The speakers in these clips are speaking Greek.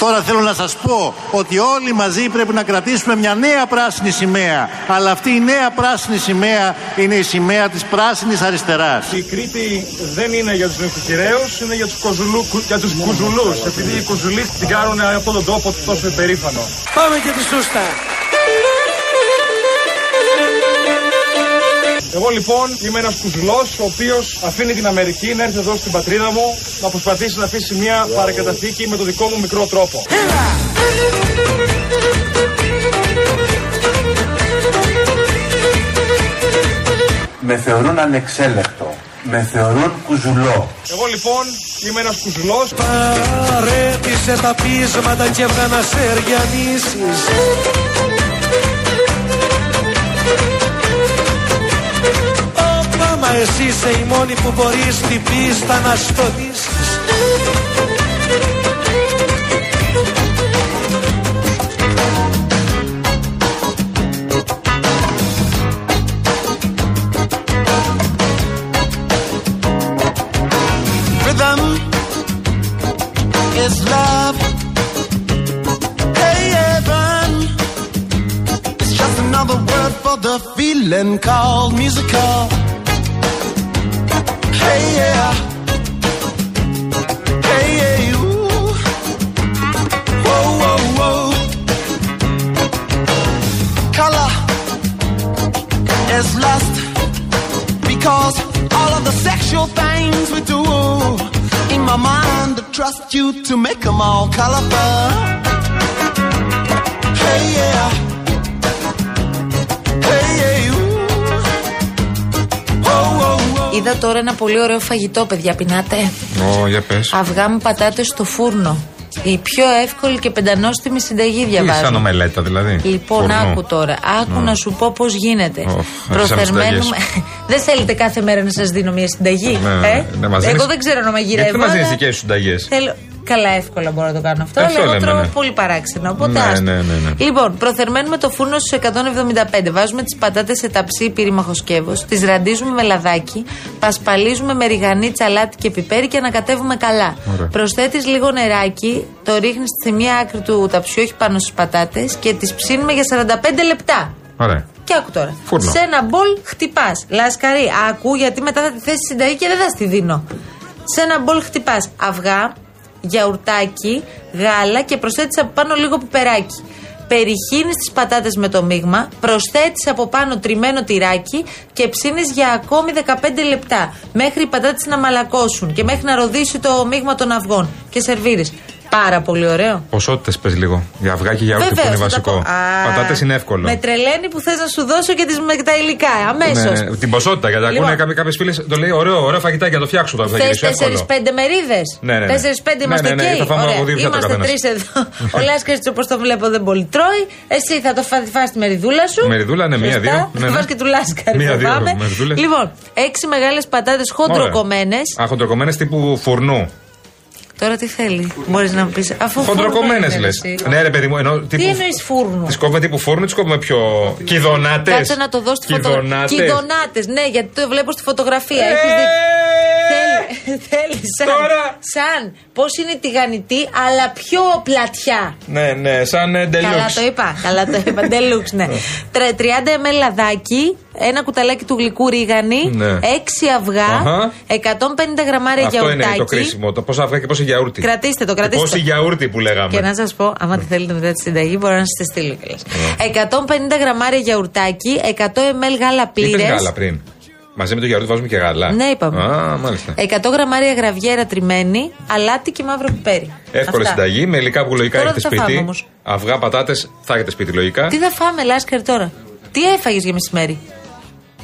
Τώρα θέλω να σας πω ότι όλοι μαζί πρέπει να κρατήσουμε μια νέα πράσινη σημαία. Αλλά αυτή η νέα πράσινη σημαία είναι η σημαία της πράσινης αριστεράς. Η Κρήτη δεν είναι για τους νοικοκυρέους, είναι για τους, κοζουλού, για τους κουζουλούς. Επειδή οι κουζουλοί την κάνουν αυτόν τον τόπο τόσο υπερήφανο. Πάμε και τη σούστα. Εγώ λοιπόν είμαι ένας κουζουλός ο οποίος αφήνει την Αμερική να έρθει εδώ στην πατρίδα μου να προσπαθήσει να αφήσει μια παρακαταθήκη με το δικό μου μικρό τρόπο. Με θεωρούν ανεξέλεκτο. Με θεωρούν κουζουλό. Εγώ λοιπόν είμαι ένας κουζουλός Παρέτησε τα πείσματα και έβγα να σε εργιανίσεις. Όπα, μα εσύ είσαι η μόνη που μπορείς την πίστα να στολίσεις. Rhythm is love. Hey, heaven. It's just another word for the feeling called musical. trust you to make them all colorful. Hey yeah Είδα τώρα ένα πολύ ωραίο φαγητό, παιδιά. Πεινάτε. Ω, για πες. Αυγά με πατάτες στο φούρνο. Η πιο εύκολη και πεντανόστιμη συνταγή Τι, διαβάζω. σαν ομελέτα δηλαδή. Λοιπόν, Φουρνού. άκου τώρα. Άκου να σου πω πώς γίνεται. Οχ, Προθερμαίνουμε. δεν θέλετε κάθε μέρα να σας δίνω μια συνταγή. Ναι, ε; ναι, μας Εγώ δίνεις- δεν ξέρω να μαγειρεύω. Γιατί δεν μας δίνεις αλλά δικές σου συνταγές; Θέλω... Καλά, εύκολα μπορώ να το κάνω αυτό. Ε, αλλά αυτό εγώ λέμε, τρώω ναι. πολύ παράξενο. Οπότε Ναι, άστο. ναι, ναι, ναι. Λοιπόν, προθερμαίνουμε το φούρνο στους 175. Βάζουμε τις πατάτες σε ταψί πυρήμαχος σκεύος. Τις ραντίζουμε με λαδάκι. Πασπαλίζουμε με ριγανίτσα, αλάτι και πιπέρι και ανακατεύουμε καλά. Ωραία. Προσθέτεις λίγο νεράκι. Το ρίχνεις στη μία άκρη του ταψιού, όχι πάνω στις πατάτες. Και τις ψήνουμε για 45 λεπτά. Ωραία. Και άκου τώρα. Φούρνο. Σε ένα μπολ χτυπάς. Λασκαρί, άκου γιατί μετά θα τη θέσει συνταγή και δεν θα στη δίνω. Σε ένα μπολ χτυπάς αυγά, γιαουρτάκι, γάλα και προσθέτεις από πάνω λίγο πιπεράκι. Περιχύνεις τις πατάτες με το μείγμα, προσθέτεις από πάνω τριμμένο τυράκι και ψήνεις για ακόμη 15 λεπτά. Μέχρι οι πατάτες να μαλακώσουν και μέχρι να ροδίσει το μείγμα των αυγών. Και σερβίρεις. Πάρα πολύ ωραίο. Ποσότητες πες λίγο. Για αυγά και γιαούρτι που είναι Βεβαίως, θα τα βασικό. πω. Α, Πατάτες είναι εύκολο. Με τρελαίνει που θες να σου δώσω και τις, με τα υλικά. Αμέσως. Ναι, ναι, την ποσότητα, γιατί Λοιπόν. ακούνε κάποιες φίλες το λέει ωραίο, ωραίο φαγητάκι να το φτιάξω τώρα. θα Θες γυρίσω εύκολο. 4-5 μερίδες; Ναι, ναι, ναι. 4-5 είμαστε Ναι, ναι, ναι, okay. θα φάμε Ωραία. από δύο πιάτα Είμαστε καθένας. τρεις εδώ. Ο Λάσκαρη, όπω το βλέπω, δεν πολύ τρώει. Εσύ θα το φας, φας τη μεριδούλα σου. Μεριδούλα, ναι, μία, Σωστά. δύο. Ναι, Θα ναι. φας και του Λάσκαρη. Μία, δύο φοβάμαι. μεριδούλες. Λοιπόν, 6 μεγάλες πατάτες χοντροκομμένες. Α, χοντροκομμένες τύπου φουρνού. Τώρα τι θέλει; Μπορείς να μου πεις. Αφού Χοντροκομμένες φούρνο λες. είναι, εσύ. Ναι, ρε παιδί μου, ενώ. Τι εννοείς φούρνο; Τι κόβουμε τύπου φούρνου, τι κόβουμε πιο. Κιδονάτε. Κάτσε να το δω στη φωτογραφία. Κιδονάτε, ναι, γιατί το βλέπω στη φωτογραφία. Ε, Έχεις δει- Θέλεις, θέλει σαν, Τώρα. σαν πώς είναι η τηγανιτή, αλλά πιο πλατιά. Ναι, ναι, σαν ε, Καλά το deluxe. είπα. Καλά το είπα. Deluxe, ναι. Τρε- 30 ml λαδάκι, ένα κουταλάκι του γλυκού ρίγανη, Ναι. 6 αυγά, Αχα. 150 γραμμάρια Αυτό είναι γιαουρτάκι. το κρίσιμο. Το πόσα αυγά και πόση γιαούρτι. Κρατήστε το, Και κρατήστε Πόση το. γιαούρτι που λέγαμε. Και να σας πω, άμα τη θέλετε μετά τη συνταγή, μπορώ να σας τη στείλω κιόλας. 150 γραμμάρια γιαουρτάκι, 100 ml γάλα Είπες πλήρες. γάλα πριν. Μαζί με το γιαούρτι βάζουμε και γάλα. Ναι, είπαμε. Α, μάλιστα. 100 γραμμάρια γραβιέρα τριμμένη, αλάτι και μαύρο πιπέρι. Εύκολη Αυτά. συνταγή, με υλικά που λογικά Τώρα έχετε τι θα φάμε σπίτι. όμως; Αυγά, πατάτες θα έχετε σπίτι λογικά. Τι θα φάμε, Λάσκαρ, τώρα; Τι έφαγες για μεσημέρι;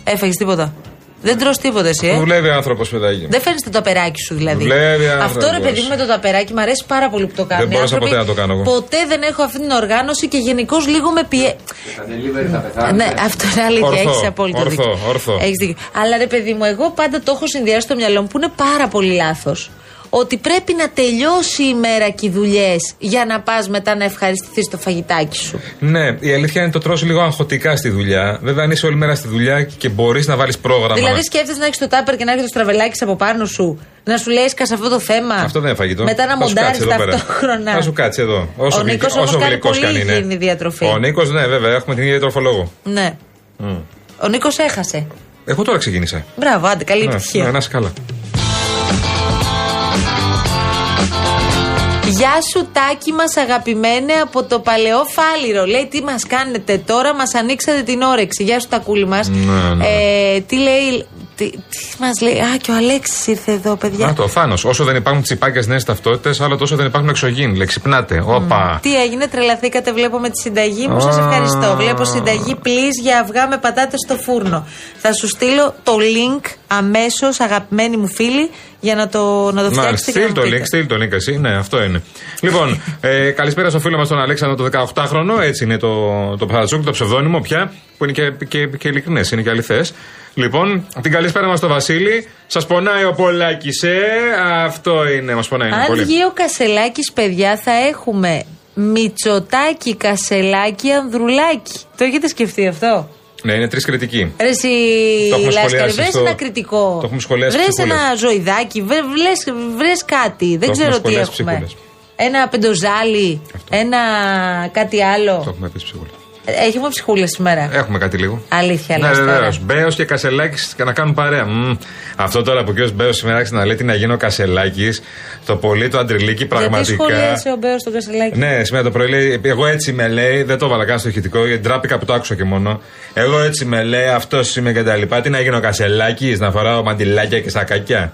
Έφαγες τίποτα; Δεν τρως τίποτα εσύ, ε. Δουλεύει άνθρωπος, παιδάκι. Δεν φέρνει το ταπεράκι σου δηλαδή. Δουλεύει Αυτό άνθρωπος. ρε παιδί μου με το ταπεράκι μου αρέσει πάρα πολύ που το κάνει. Δεν μπόρεσα ποτέ να το κάνω εγώ. Ποτέ δεν έχω αυτή την οργάνωση και γενικώ λίγο με πιέ. Ναι, αυτό είναι αλήθεια. Ορθό, Έχεις απόλυτο ορθό, δίκιο. ορθό. Έχεις δίκιο. Αλλά ρε παιδί μου, εγώ πάντα το έχω συνδυάσει στο μυαλό μου που είναι πάρα πολύ λάθος. Ότι πρέπει να τελειώσει η μέρα και οι δουλειές για να πας μετά να ευχαριστηθείς το φαγητάκι σου. Ναι, η αλήθεια είναι το τρώσει λίγο αγχωτικά στη δουλειά. Βέβαια, αν είσαι όλη μέρα στη δουλειά και μπορείς να βάλεις πρόγραμμα. Δηλαδή, σκέφτεσαι να έχεις το τάπερ και να έρχεται το στραβελάκι από πάνω σου, να σου λέει σε αυτό το θέμα. Αυτό δεν είναι φαγητό. Μετά να Θα σου μοντάρεις κάτσει εδώ πέρα. ταυτόχρονα. Θα σου κάτσει εδώ. Όσο, Ο Νίκος όμως όσο κάνει γλυκός πολύ κι αν είναι. υγιεινή διατροφή. Ο Νίκος, ναι, βέβαια, έχουμε την ίδια τροφολόγο. Ναι. Ο Νίκος έχασε. Εγώ τώρα ξεκίνησα. Μπράβο, άντε, καλή Ναι, επιτυχία. ναι, να είσαι Γεια σου, τάκι μας, αγαπημένε από το παλαιό φάληρο. Λέει τι μας κάνετε τώρα, μας ανοίξατε την όρεξη. Γεια σου, τακούλη μας. Ναι, ναι. Ε, τι λέει. Τι, τι μας λέει; Α, και ο Αλέξης ήρθε εδώ, παιδιά. Α, το Θάνος. Όσο δεν υπάρχουν τσιπάκια νέες ταυτότητες, άλλο τόσο δεν υπάρχουν εξωγήινοι. Λέει, ξυπνάτε. Όπα. Τι έγινε, τρελαθήκατε, βλέπω με τη συνταγή μου. Σας Α. ευχαριστώ. Βλέπω συνταγή please για αυγά με πατάτες στο φούρνο. Θα σου στείλω το link αμέσως, αγαπημένοι μου φίλοι, για να το, να το Να, φτιάξετε. και στείλ να το μου link, πείτε. στείλ το link εσύ. Ναι, αυτό είναι. λοιπόν, ε, καλησπέρα στο φίλο μας τον Αλέξανδρο το 18χρονο. Έτσι είναι το, το Παπατσούκ, το ψευδόνυμο πια, που είναι και, και, και ειλικρινές, είναι και αληθές. Λοιπόν, την καλησπέρα μας στο Βασίλη. Σας πονάει ο Πολάκης, ε. Αυτό είναι, μας πονάει Αν πολύ. βγει ο Κασελάκης, παιδιά, θα έχουμε Μητσοτάκι, Κασελάκι, Ανδρουλάκι. Το έχετε σκεφτεί αυτό; Ναι, είναι τρεις κριτικοί. Ρε εσύ Το έχουμε Λάσκαρη, σχολιάσει βρες στο- ένα κριτικό. το έχουμε σχολιάσει Βρες ψυχούλες. ένα ζωηδάκι, βρε, βρες, βρες κάτι. Δεν Το ξέρω έχουμε τι σχολιάσει έχουμε. ψυχούλες. Ένα πεντοζάλι, Αυτό. ένα κάτι άλλο. Το έχουμε πει ψυχούλα. Ε, Έχουμε ψυχούλες σήμερα. Έχουμε κάτι λίγο. Αλήθεια, Ναι, λες τώρα. βεβαίως. Μπέος και Κασελάκης και να κάνουν παρέα. Μμ. Αυτό τώρα που ο κ. Μπέος σήμερα άρχισε να λέει τι να γίνει ο Κασελάκης, το πολύ το αντριλίκι Γιατί πραγματικά. σχολίασε ο Μπέος τον Κασελάκη; Ναι, σήμερα το πρωί λέει, εγώ έτσι με λέει, δεν το έβαλα καν στο ηχητικό, γιατί τράπηκα που το άκουσα και μόνο. Εγώ έτσι με λέει, αυτός είμαι και τα λοιπά. Τι να γίνει ο Κασελάκης, να φοράω μαντιλάκια και σακάκια.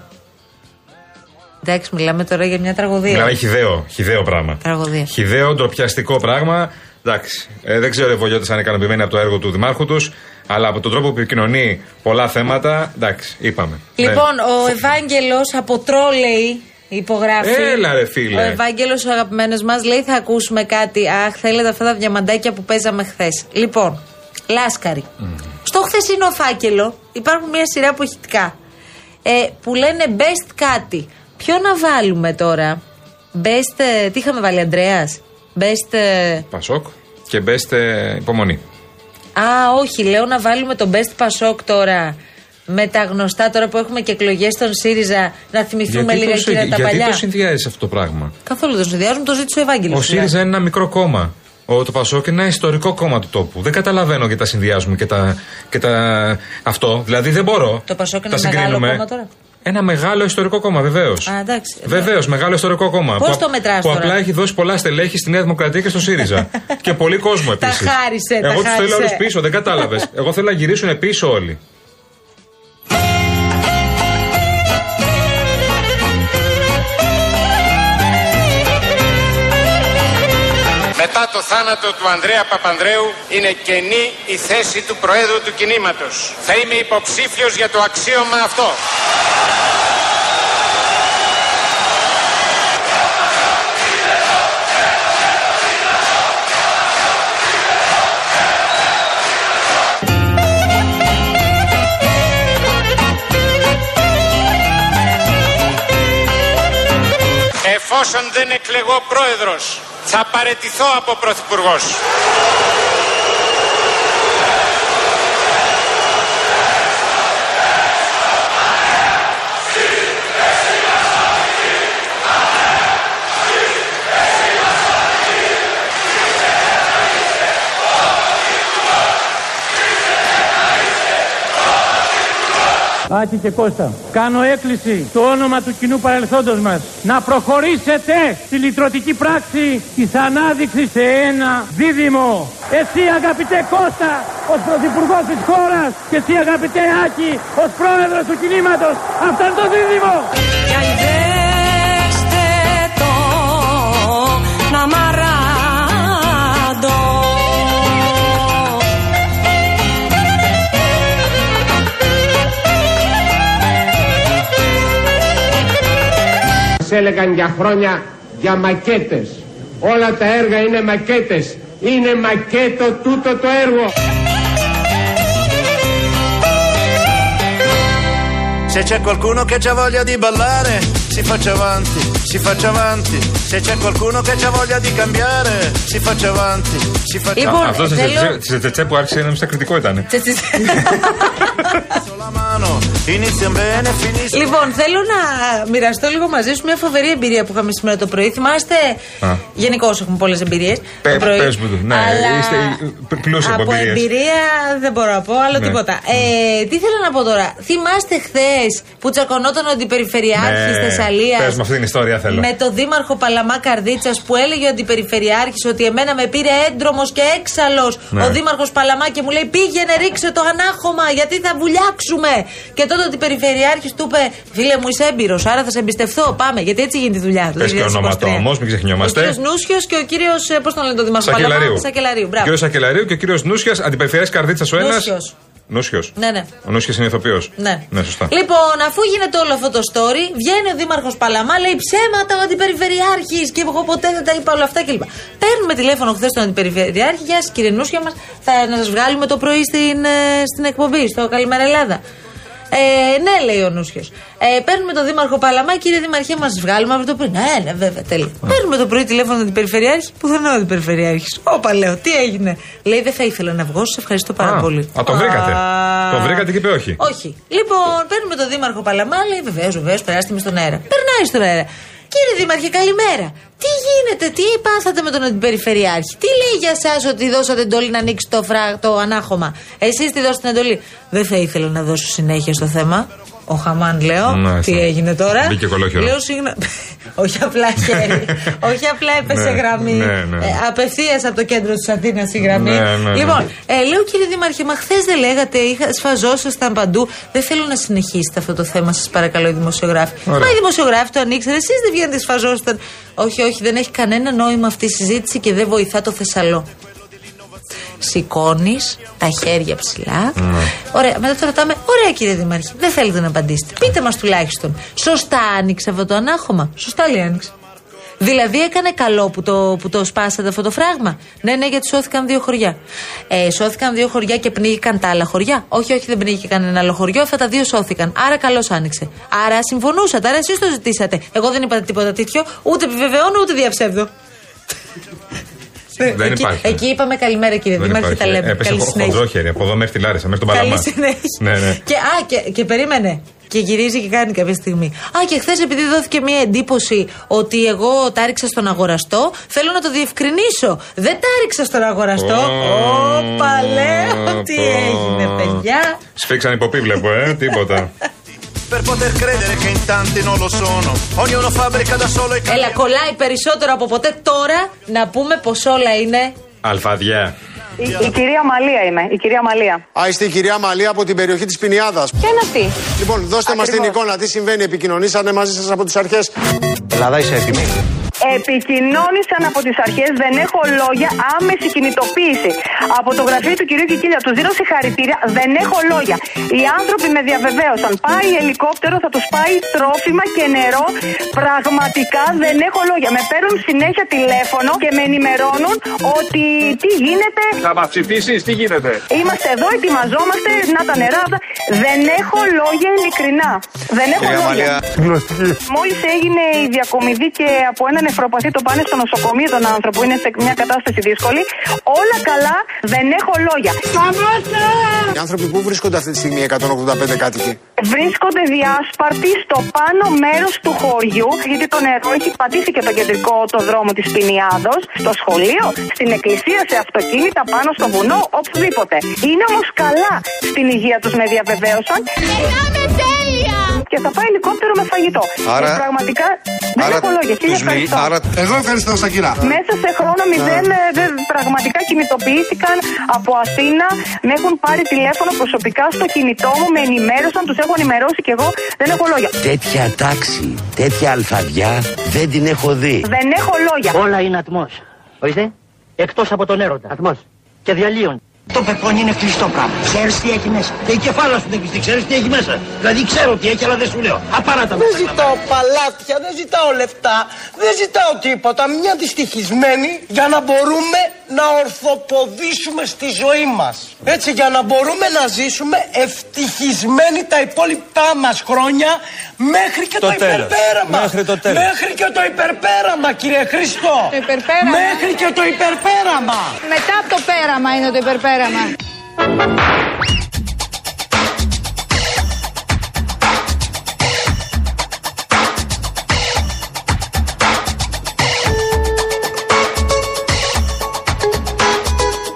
Εντάξει, μιλάμε τώρα για μια τραγωδία. Μιλάμε χιδαίο, χιδαίο πράγμα. Τραγωδία. Χιδαίο, ντροπιαστικό πράγμα. Εντάξει. Ε, δεν ξέρω οι Βολιώτε αν είναι ικανοποιημένοι από το έργο του Δημάρχου τους, αλλά από τον τρόπο που επικοινωνεί πολλά θέματα, εντάξει, είπαμε. Λοιπόν, Ναι. ο Ευάγγελος από Τρόλεϊ υπογράφει. Έλα, ρε, φίλε. Ο Ευάγγελος, ο αγαπημένος μας, λέει: Θα ακούσουμε κάτι. Αχ, θέλετε αυτά τα διαμαντάκια που παίζαμε χθες. Λοιπόν, Λάσκαρη. Στο χθεσινό φάκελο υπάρχουν μια σειρά αποχητικά ε, που λένε best κάτι. Ποιο να βάλουμε τώρα; Best. ε, τι είχαμε βάλει, Αντρέα. Best. ε, Πασόκ και μπέστε υπομονή. Α, όχι, λέω να βάλουμε τον Best Πασόκ τώρα. Με τα γνωστά τώρα που έχουμε και εκλογές στον ΣΥΡΙΖΑ, να θυμηθούμε λίγα το, εκείνα τα γιατί παλιά. το συνδυάζεις αυτό το πράγμα; Καθόλου δεν συνδυάζουν, το ζήτησε ο Ευάγγελος. Ο ΣΥΡΙΖΑ είναι ένα μικρό κόμμα. Ο, το Πασόκ είναι ένα ιστορικό κόμμα του τόπου. Δεν καταλαβαίνω γιατί τα συνδυάζουμε και τα, και τα. Αυτό. Δηλαδή δεν μπορώ. Το Πασόκ είναι τα μεγάλο συγκρίνουμε. κόμμα τώρα. Ένα μεγάλο ιστορικό κόμμα, βεβαίως. Α, εντάξει. Βεβαίως, μεγάλο ιστορικό κόμμα. Πώς που, το μετράς Που τώρα; απλά έχει δώσει πολλά στελέχη στη Νέα Δημοκρατία και στο ΣΥΡΙΖΑ. και πολύ κόσμο Τα επίσης. χάρισε, τα Εγώ τους θέλω χάρισε. όλους πίσω, δεν κατάλαβες. Εγώ θέλω να γυρίσουν πίσω όλοι. Μετά το θάνατο του Ανδρέα Παπανδρέου είναι κενή η θέση του Προέδρου του κινήματος. Θα είμαι υποψήφιος για το αξίωμα αυτό. Εφόσον δεν εκλεγώ πρόεδρος, θα παρετηθώ από πρωθυπουργός. Άκη και Κώστα, κάνω έκκληση στο όνομα του κοινού παρελθόντος μας να προχωρήσετε στη λυτρωτική πράξη της ανάδειξης σε ένα δίδυμο. Εσύ αγαπητέ Κώστα ως πρωθυπουργός της χώρας και εσύ αγαπητέ Άκη ως πρόεδρος του κινήματος. Αυτό είναι το δίδυμο. Σε έλεγαν για χρόνια για μακέτες. Όλα τα έργα είναι μακέτες. Είναι μακέτο τούτο το έργο. Se c'è qualcuno che ha voglia di ballare, si faccia avanti, si faccia avanti. Se c'è qualcuno che ha voglia di cambiare, si faccia avanti, si faccia Λοιπόν, Αυτό θέλω- σε τσετσέ που άρχισε να μην στα κριτικό ήταν. Τσι, τσι, τσι. la mano. Inizia bene, finisce. Λοιπόν, θέλω να μοιραστώ λίγο μαζί σου μια φοβερή εμπειρία που είχαμε σήμερα το πρωί. Θυμάστε. Α. Γενικώ έχουμε πολλές εμπειρίες. Πε- πες μου το. Ναι, είστε πλούσιοι από από εμπειρίες. εμπειρία δεν μπορώ να πω, άλλο Ναι. τίποτα. Ε, τι θέλω να πω τώρα. Θυμάστε χθες που τσακωνόταν ο αντιπεριφερειάρχης Ναι. Θεσσαλίας. Πες μου αυτή την ιστορία θέλω. Με το δήμαρχο Παλαμά Καρδίτσας που έλεγε ο αντιπεριφερειάρχης ότι εμένα με πήρε έντρομος και έξαλλος Ναι. ο δήμαρχος Παλαμά και μου λέει πήγαινε ρίξε το ανάχωμα γιατί θα βουλιάξουμε. Και τότε ο αντιπεριφερειάρχη του είπε Φίλε μου είσαι έμπειρος, άρα θα σε εμπιστευτώ. Πάμε. Γιατί έτσι γίνεται η δουλειά του. Πες και ονόματα 2023. όμως, μην ξεχνιόμαστε. Ο κύριος Νούσιος και ο κύριος. Πώς τον λένε το δήμαρχο Σακελαρίου. Παλαμά; Σακελαρίου. Ο Μπράβο. κύριος Σακελαρίου και ο κύριος Νούσια, αντιπεριφερειακή καρδίτσας ο ένας. Νούσιος. Νούσιος. Ναι, ναι. Ο Νούσια είναι ηθοποιός. Ναι. ναι, σωστά. Λοιπόν, αφού γίνεται όλο αυτό το story, βγαίνει ο Δήμαρχος Παλαμά, λέει ψέματα ο Αντιπεριφερειάρχης και εγώ ποτέ δεν τα είπα όλα αυτά κλπ. Παίρνουμε τηλέφωνο χθες τον Αντιπεριφερειάρχη, Γεια σας κύριε Νούσια μας, θα να σας βγάλουμε το πρωί στην, ε, στην εκπομπή, στο Καλημέρα Ελλάδα. Ε, ναι, λέει ο Νούσιος. Ε, παίρνουμε τον Δήμαρχο Παλαμά, κύριε Δημαρχέ, μας βγάλουμε αύριο το πρωί. Ναι, ναι, βέβαια, τέλεια. Παίρνουμε το πρωί τηλέφωνο τον Περιφερειάρχης, που δεν είναι ο Αντιπεριφερειάρχη. Όπα, λέω, τι έγινε. Λέει, δεν θα ήθελα να βγω, σα ευχαριστώ πάρα Α, πολύ. α, τον βρήκατε. Α. Τον βρήκατε και είπε όχι. Όχι. Λοιπόν, παίρνουμε τον Δήμαρχο Παλαμά, λέει βεβαίως, βεβαίως, περάστε με στον αέρα. Περνάει στον αέρα. Κύριε Δήμαρχε, καλημέρα. Τι γίνεται, τι πάθατε με τον Αντιπεριφερειάρχη. Τι λέει για εσάς ότι δώσατε εντολή να ανοίξει το, φρά, το ανάχωμα; Εσείς τι δώσατε εντολή. Δεν θα ήθελα να δώσω συνέχεια στο θέμα. Ο Χαμάν, λέω. Ναι, τι ναι. έγινε τώρα; Μπήκε κολόχερο. Λέω συγγνώμη. Όχι απλά χέρι. Όχι απλά έπεσε Ναι, γραμμή. ναι, ναι. Ε, Απευθείας από το κέντρο της Αθήνας η γραμμή. Ναι, ναι, ναι. Λοιπόν, ε, λέω κύριε Δήμαρχε, μα χθες δεν λέγατε, είχα, σφαζόσασταν παντού. Δεν θέλω να συνεχίσετε αυτό το θέμα, σας παρακαλώ, οι δημοσιογράφοι. Ωραία. Μα οι δημοσιογράφοι το ανοίξατε, εσείς δεν βγαίνετε, σφαζόσασταν. Όχι, όχι, δεν έχει κανένα νόημα αυτή η συζήτηση και δεν βοηθά το Θεσσαλό. Σηκώνεις τα χέρια ψηλά. Ωραία, μετά το ρωτάμε, ωραία κύριε Δήμαρχε, δεν θέλετε να απαντήσετε. Πείτε μας τουλάχιστον, σωστά άνοιξε αυτό το ανάχωμα; Σωστά λέει άνοιξε. Δηλαδή έκανε καλό που το, που το σπάσατε αυτό το φράγμα; Ναι, ναι, γιατί σώθηκαν δύο χωριά. Ε, σώθηκαν δύο χωριά και πνίγηκαν τα άλλα χωριά. Όχι, όχι, δεν πνίγηκε κανένα άλλο χωριό. Αυτά τα δύο σώθηκαν. Άρα καλώς άνοιξε. Άρα συμφωνούσατε, άρα εσείς το ζητήσατε. Εγώ δεν είπα τίποτα τέτοιο. Ούτε επιβεβαιώνω, ούτε διαψεύδω. Δεν εκεί, υπάρχει. εκεί είπαμε καλημέρα κύριε Δεν Δήμαρχε, υπάρχει. τα λέμε. Έπεσε Καλή χο- συνέχεια. χοντρό χέρι από εδώ μέχρι τη Λάρισα, μέχρι τον Παλαμά. Καλή συνέχεια. Ναι, ναι. Και, α, και, και περίμενε. Και γυρίζει και κάνει κάποια στιγμή. Α, και χθες επειδή δόθηκε μια εντύπωση ότι εγώ τα ρίξα στον αγοραστό, θέλω να το διευκρινίσω. Δεν τα ρίξα στον αγοραστό. Ω, Όπα, λέω. Τι πω. έγινε, παιδιά. Σφίξαν υποπή, βλέπω, ε, τίποτα. Per poter credere che in tanti non lo sono. Ognuno fabbrica da solo i Έλα, κολλάει περισσότερο από ποτέ τώρα να πούμε πως όλα είναι. Αλφαδιά. Η, η κυρία Μαλία είμαι, η κυρία Μαλία. Α, είστε η κυρία Μαλία από την περιοχή της Πινιάδας. Ποια είναι αυτή. Λοιπόν, δώστε μας την Ακριβώς. εικόνα. Τι συμβαίνει, επικοινωνήσανε μαζί σας από τις αρχές. Ελλάδα, είσαι έτοιμη; Επικοινώνησαν από τις αρχές, δεν έχω λόγια, άμεση κινητοποίηση. Από το γραφείο του κυρίου Κικίλια τους δίνω συγχαρητήρια, δεν έχω λόγια. Οι άνθρωποι με διαβεβαίωσαν. Πάει ελικόπτερο, θα τους πάει τρόφιμα και νερό. Πραγματικά δεν έχω λόγια. Με παίρνουν συνέχεια τηλέφωνο και με ενημερώνουν ότι τι γίνεται. Θα μας ψηφίσεις, τι γίνεται; Είμαστε εδώ, ετοιμαζόμαστε, να τα νερά. αυτά. Δεν έχω λόγια ειλικρινά. Δεν έχω λόγια. Μόλις έγινε η διακομιδή και από ένα νεφροπαθή το πάνε στο νοσοκομείο τον άνθρωπο, είναι σε μια κατάσταση δύσκολη. Όλα καλά, δεν έχω λόγια. Οι άνθρωποι που βρίσκονται αυτή τη στιγμή 185 κάτοικοι; Βρίσκονται διάσπαρτοι στο πάνω μέρος του χωριού, γιατί το νερό έχει πατήσει και το κεντρικό το δρόμο της Πινιάδος, στο σχολείο, στην εκκλησία, σε αυτοκίνητα, πάνω στο βουνό, οπουδήποτε. Είναι όμως καλά στην υγεία τους, με διαβεβαίωσαν. Και θα πάει ελικόπτερο με φαγητό. Άρα- Και πραγματικά δεν Άρα, έχω λόγια. Χίλια τους μιλ- ευχαριστώ. άρα Εγώ ευχαριστώ, Σακυρά. Μέσα σε χρόνο μηδέν ε, δεν- πραγματικά κινητοποιήθηκαν από Αθήνα. Με έχουν πάρει τηλέφωνο προσωπικά στο κινητό μου, με ενημέρωσαν, τους έχω ενημερώσει και εγώ δεν έχω λόγια. Τέτοια τάξη, τέτοια αλφαδιά δεν την έχω δει. Δεν έχω λόγια. Όλα είναι ατμός. Ορίστε. Εκτός από τον έρωτα. Ατμός. Και διαλύον. Το πεπόνι είναι κλειστό πράγμα. Ξέρεις τι έχει μέσα; Και η κεφάλα σου δεν κλειστή. Ξέρεις τι έχει μέσα; Δηλαδή ξέρω τι έχει, αλλά δεν σου λέω. Απαράτα Δεν ζητάω παλάτια, δεν ζητάω λεφτά, δεν ζητάω τίποτα. Μια δυστυχισμένη για να μπορούμε να ορθοποδήσουμε στη ζωή μας. Έτσι για να μπορούμε να ζήσουμε ευτυχισμένοι τα υπόλοιπά μας χρόνια μέχρι και το, Το τέλος. υπερπέραμα. Μέχρι το τέλος. Μέχρι και το υπερπέραμα κύριε Χριστό. Το υπερπέραμα. Μέχρι και το υπερπέραμα. Μετά από το πέραμα είναι το υπερπέραμα.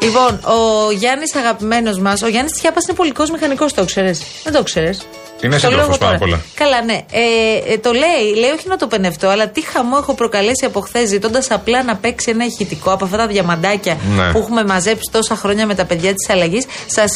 Λοιπόν, ο Γιάννης αγαπημένος μας, ο Γιάννης Τιάπα είναι πολικό μηχανικό, το ξέρεις. Δεν το ξέρεις. Είναι Το σύντροφος λέω πάνω τώρα. απ' όλα. Καλά, ναι. Ε, ε, το λέει, λέει όχι να το πενευτώ, αλλά τι χαμό έχω προκαλέσει από χθες ζητώντας απλά να παίξει ένα ηχητικό από αυτά τα διαμαντάκια Ναι. που έχουμε μαζέψει τόσα χρόνια με τα παιδιά της αλλαγής. Σας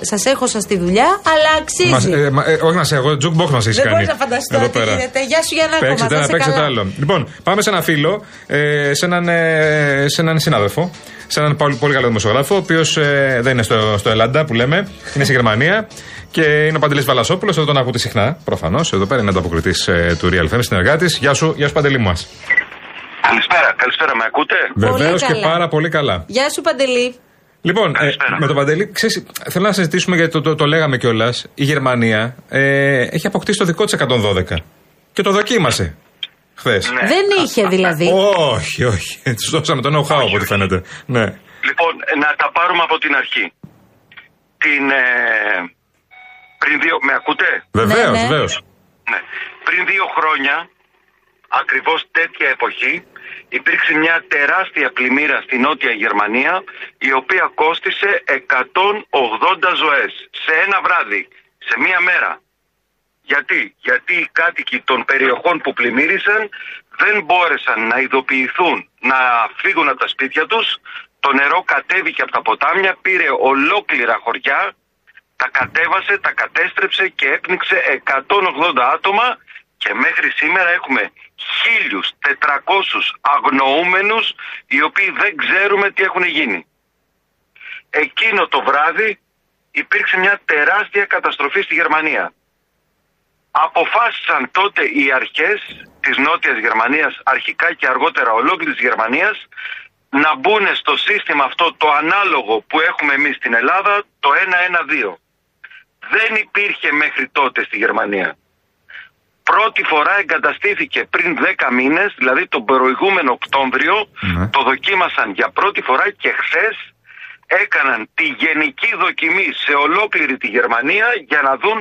σας έχωσα στη δουλειά, αλλά αξίζει. Μας, ε, μα- ε, όχι να σε εγώ, jukebox μα έχει Δεν κάνει. μπορείς να φανταστείς Εδώ τι πέρα. γίνεται. Γεια σου για ένα Παίξτε ακόμα. ένα, θα παίξτε είσαι το καλά. άλλο. Λοιπόν, πάμε σε ένα φίλο, ε, σε, έναν, ε, σε έναν συνάδελφο, σε έναν πολύ, πολύ καλό δημοσιογράφο, ο οποίος δεν είναι στο, στο Ελλάδα που λέμε, είναι στη Γερμανία και είναι ο Παντελής Βαλασόπουλος. Εδώ τον ακούτε συχνά, προφανώς. Εδώ πέρα είναι ανταποκριτής ε, του Real FM, συνεργάτης. Γεια σου, γεια σου Παντελή μου. Καλησπέρα, καλησπέρα, με ακούτε; Βεβαίως και καλά. πάρα πολύ καλά. Γεια σου, Παντελή. Λοιπόν, ε, με τον Παντελή, ξέρεις, θέλω να συζητήσουμε γιατί το, το, το λέγαμε κιόλας. Η Γερμανία ε, έχει αποκτήσει το δικό της 112. Και το δοκίμασε. Χθες. Δεν είχε δηλαδή. Όχι, όχι. Τους δώσαμε το know-how από ό,τι φαίνεται. Ναι. Λοιπόν, να τα πάρουμε από την αρχή. Την, ε, πριν δύο, με ακούτε; Βεβαίως, Ναι, ναι. βεβαίως. Ναι. Πριν δύο χρόνια, ακριβώς τέτοια εποχή, υπήρξε μια τεράστια πλημμύρα στη Νότια Γερμανία, η οποία κόστισε 180 ζωές σε ένα βράδυ, σε μία μέρα. Γιατί, γιατί οι κάτοικοι των περιοχών που πλημμύρισαν δεν μπόρεσαν να ειδοποιηθούν να φύγουν από τα σπίτια τους, το νερό κατέβηκε από τα ποτάμια, πήρε ολόκληρα χωριά, τα κατέβασε, τα κατέστρεψε και έπνιξε 180 άτομα και μέχρι σήμερα έχουμε 1.400 αγνοούμενους οι οποίοι δεν ξέρουμε τι έχουν γίνει. Εκείνο το βράδυ υπήρξε μια τεράστια καταστροφή στη Γερμανία. Αποφάσισαν τότε οι αρχές της Νότιας Γερμανίας, αρχικά και αργότερα ολόκληρης της Γερμανίας, να μπουν στο σύστημα αυτό το ανάλογο που έχουμε εμείς στην Ελλάδα, το 112. Δεν υπήρχε μέχρι τότε στη Γερμανία. Πρώτη φορά εγκαταστήθηκε πριν 10 μήνες, δηλαδή τον προηγούμενο Οκτώβριο, το δοκίμασαν για πρώτη φορά και χθες έκαναν τη γενική δοκιμή σε ολόκληρη τη Γερμανία για να δουν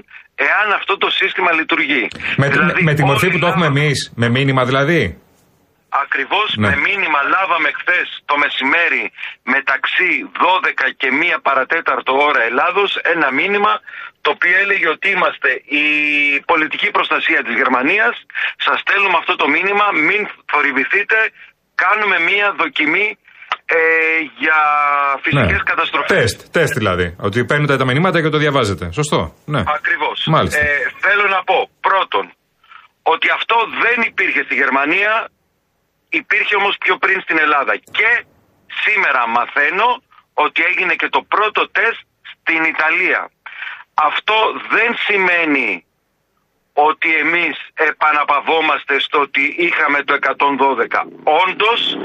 εάν αυτό το σύστημα λειτουργεί. Με, Δηλαδή, με τη μορφή όλοι που το έχουμε εμείς, με μήνυμα δηλαδή. Ακριβώς Ναι. με μήνυμα λάβαμε χθες το μεσημέρι μεταξύ 12 και 1 παρατέταρτο ώρα Ελλάδος ένα μήνυμα το οποίο έλεγε ότι είμαστε η πολιτική προστασία της Γερμανίας σας στέλνουμε αυτό το μήνυμα μην θορυβηθείτε κάνουμε μία δοκιμή ε, για φυσικές καταστροφές Τεστ, τεστ δηλαδή. Ότι παίρνετε τα μηνύματα και το διαβάζετε. Σωστό. Ναι. Ακριβώς. Μάλιστα. Ε, θέλω να πω πρώτον ότι αυτό δεν υπήρχε στη Γερμανία, υπήρχε όμως πιο πριν στην Ελλάδα. Και σήμερα μαθαίνω ότι έγινε και το πρώτο τεστ στην Ιταλία. Αυτό δεν σημαίνει ότι εμείς επαναπαυόμαστε στο ότι είχαμε το 112. Όντως,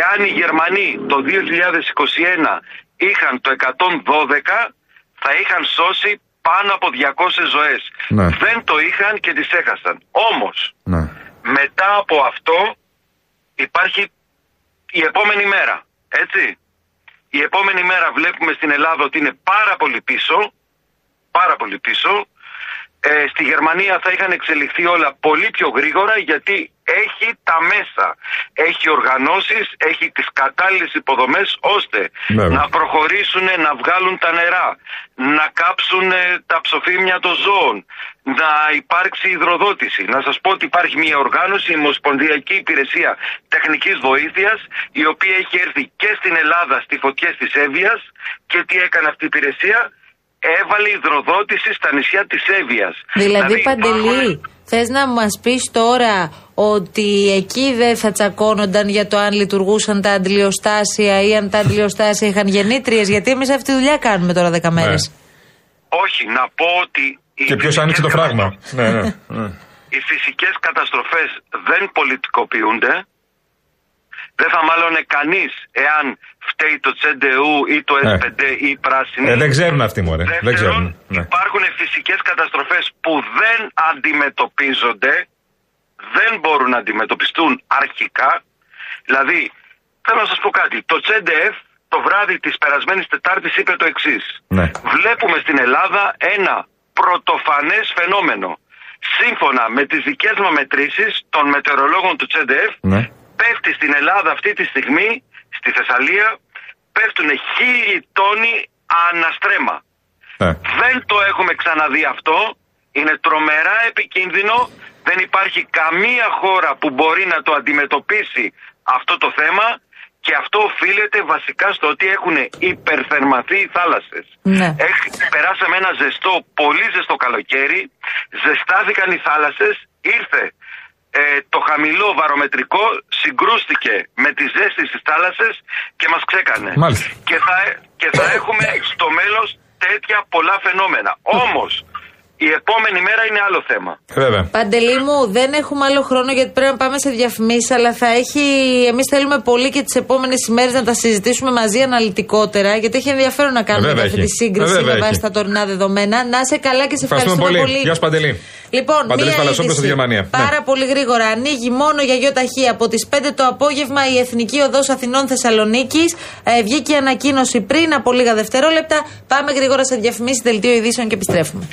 εάν οι Γερμανοί το 2021 είχαν το 112, θα είχαν σώσει πάνω από 200 ζωές. Ναι. Δεν το είχαν και τις έχασαν. Όμως, Ναι. μετά από αυτό υπάρχει η επόμενη μέρα. Έτσι. Η επόμενη μέρα βλέπουμε στην Ελλάδα ότι είναι πάρα πολύ πίσω. Πάρα πολύ πίσω. Ε, στη Γερμανία θα είχαν εξελιχθεί όλα πολύ πιο γρήγορα γιατί έχει τα μέσα. Έχει οργανώσεις, έχει τις κατάλληλες υποδομές ώστε Βέβαια. να προχωρήσουν να βγάλουν τα νερά, να κάψουν ε, τα ψοφίμια των ζώων, να υπάρξει υδροδότηση. Να σας πω ότι υπάρχει μια οργάνωση, η Ομοσπονδιακή Υπηρεσία Τεχνικής Βοήθειας, η οποία έχει έρθει και στην Ελλάδα στη φωτιές της Εύβοιας και τι έκανε αυτή η υπηρεσία, έβαλε υδροδότηση στα νησιά της Εύβοιας. Δηλαδή, Παντελή, θες να μας πεις τώρα ότι εκεί δεν θα τσακώνονταν για το αν λειτουργούσαν τα αντιλιοστάσια ή αν τα αντιλιοστάσια είχαν γεννήτριες. Γιατί εμείς αυτή τη δουλειά κάνουμε τώρα 10 μέρες. Όχι, να πω ότι οι Και ποιος άνοιξε το φράγμα. ναι, ναι, ναι. οι φυσικές καταστροφές δεν πολιτικοποιούνται. Δεν θα μάλλονε κανείς εάν φταίει το Τσεντεού ή το Ε. S5 ή η πράσινη. Ε, δεν ξέρουν αυτοί, μωρέ. Δεν Δεύτερον, ξέρουν. Ναι. Υπάρχουν φυσικές καταστροφές που δεν αντιμετωπίζονται, δεν μπορούν να αντιμετωπιστούν αρχικά. Δηλαδή, θέλω να σας πω κάτι. Το Τσεντεφ το βράδυ της περασμένης Τετάρτης είπε το εξής. Ναι. Βλέπουμε στην Ελλάδα ένα πρωτοφανές φαινόμενο. Σύμφωνα με τις δικές μου μετρήσεις των μετεωρολόγων του Τσεντεφ, Ναι. πέφτει στην Ελλάδα αυτή τη στιγμή, στη Θεσσαλία, πέφτουν χίλιοι τόνοι αναστρέμα. Ε. Δεν το έχουμε ξαναδεί αυτό. Είναι τρομερά επικίνδυνο. Δεν υπάρχει καμία χώρα που μπορεί να το αντιμετωπίσει αυτό το θέμα. Και αυτό οφείλεται βασικά στο ότι έχουν υπερθερμαθεί οι θάλασσες. Ναι. Έχ, περάσαμε ένα ζεστό, πολύ ζεστό καλοκαίρι. Ζεστάθηκαν οι θάλασσες. Ήρθε ε, το χαμηλό βαρομετρικό, συγκρούστηκε με τη ζέστη στις θάλασσες και μας ξέκανε. Μάλιστα. Και θα, και θα έχουμε στο μέλλον τέτοια πολλά φαινόμενα. Όμως, η επόμενη μέρα είναι άλλο θέμα. Βέβαια. Παντελή μου, δεν έχουμε άλλο χρόνο γιατί πρέπει να πάμε σε διαφημίσεις, αλλά θα έχει. Εμείς θέλουμε πολύ και τις επόμενες ημέρες να τα συζητήσουμε μαζί αναλυτικότερα, γιατί έχει ενδιαφέρον να κάνουμε βέβαια αυτή τη έχει. σύγκριση Βέβαια με βάση έχει. τα τωρινά δεδομένα. Να είσαι καλά και σε Ευχαριστούμε ευχαριστούμε πολύ. πολύ. Γεια σου, Παντελή. Λοιπόν, Παντελής μία Παλασόπουλος είδηση. στη Γερμανία. Πάρα Ναι. πολύ γρήγορα. Ανοίγει μόνο για γιοταχή από τις 5 το απόγευμα η Εθνική Οδός Αθηνών Θεσσαλονίκης. Ε, βγήκε η ανακοίνωση πριν από λίγα δευτερόλεπτα. Πάμε γρήγορα σε διαφημίσεις, δελτίο ειδήσεων και επιστρέφουμε.